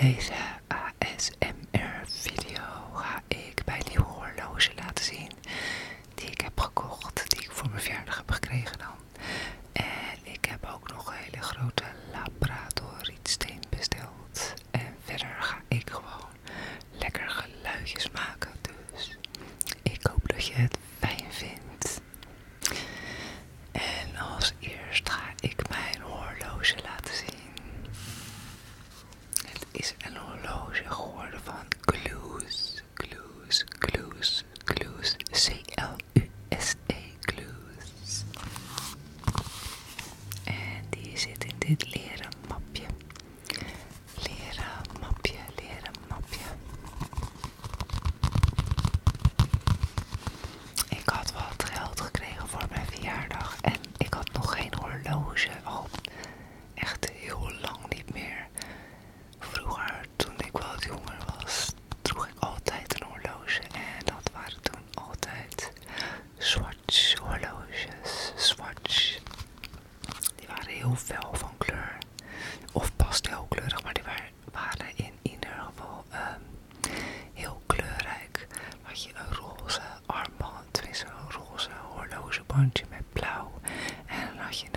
days. repeatedly bandje met blauw. En dan had je een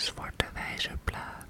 is voor de wijzerplaat.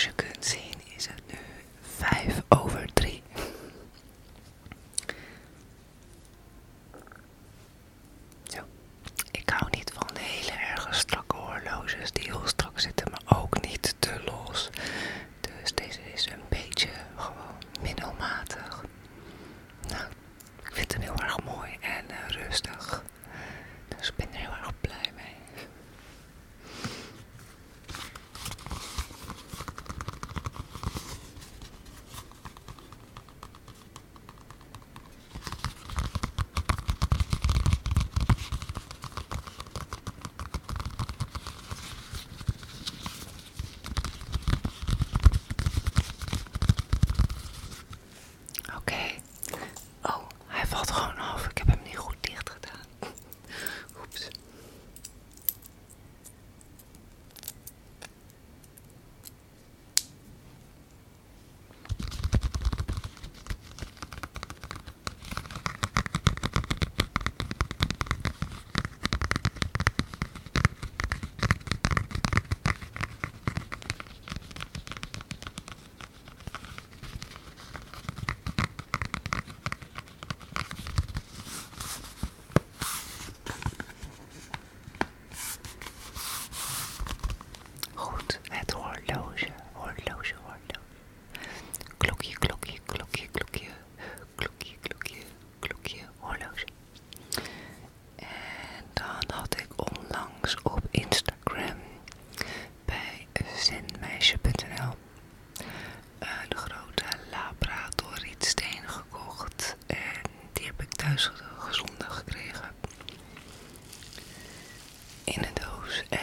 she couldn't see. in de doos. En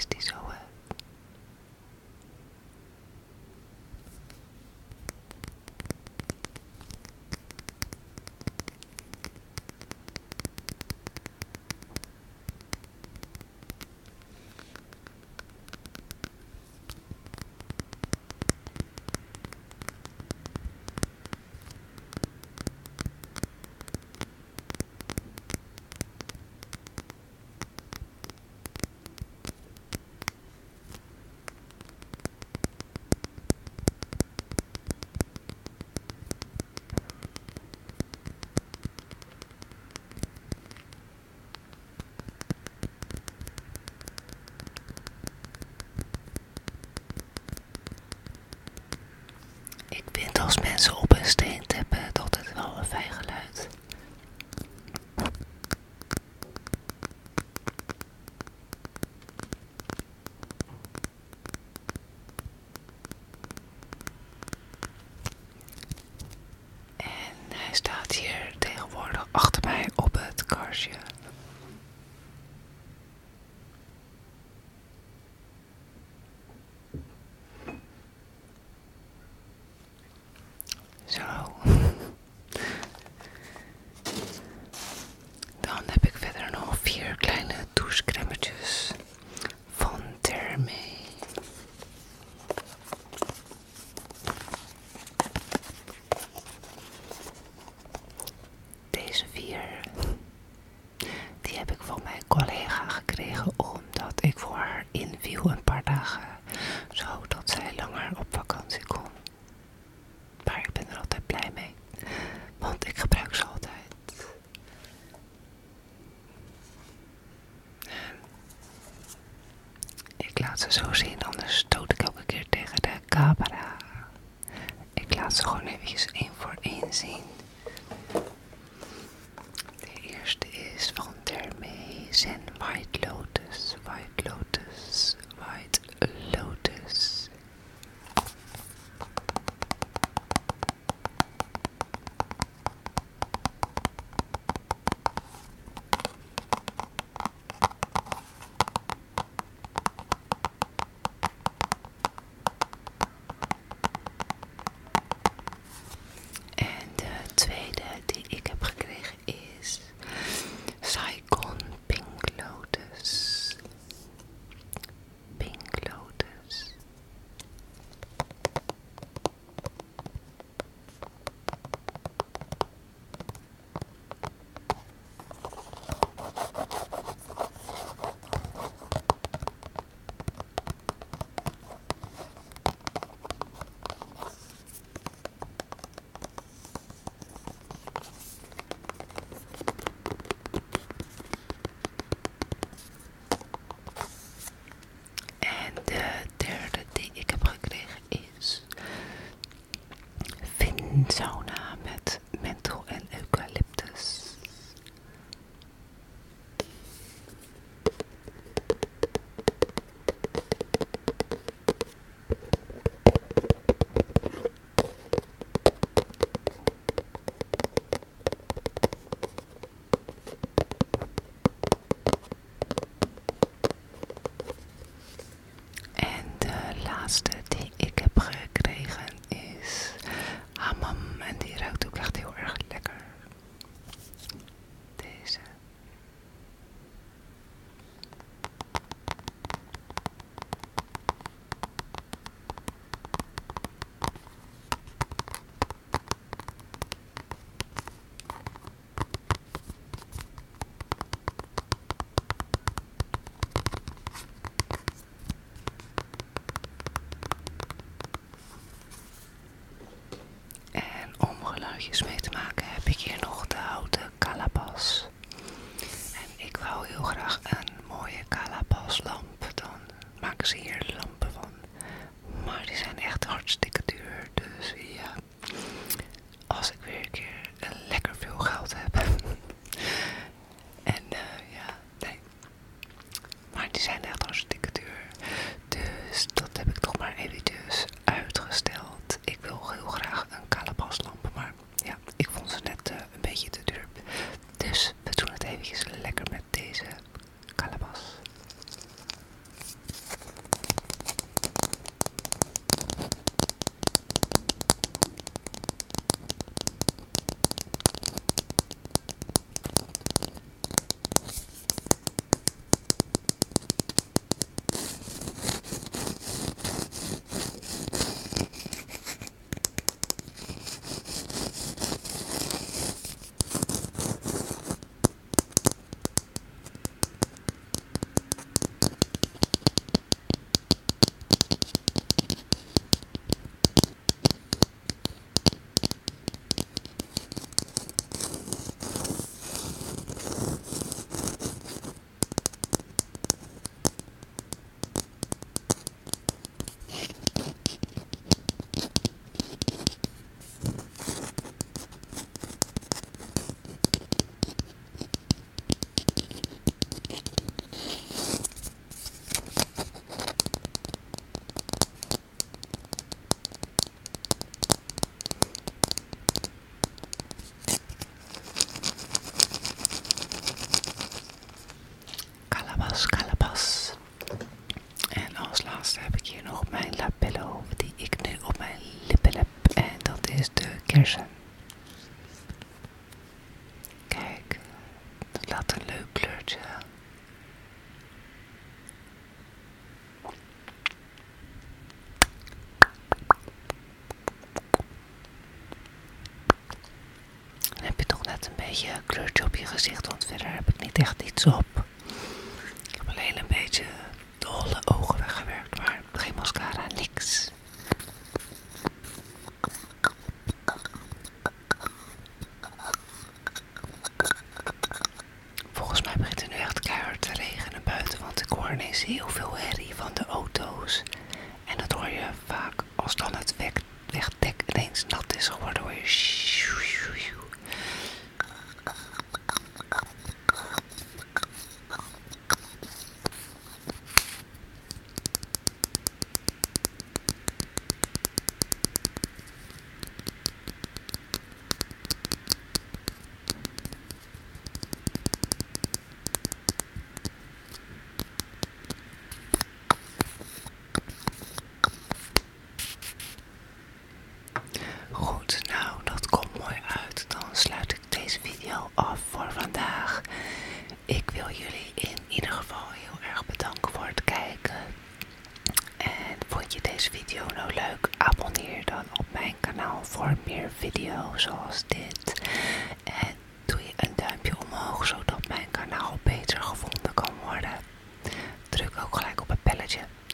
mestizo. Susie. years beetje kleurtje op je gezicht. Want verder heb ik niet echt iets op.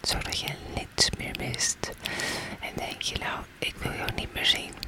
zodat je niets meer mist. En denk je nou, ik wil jou niet meer zien.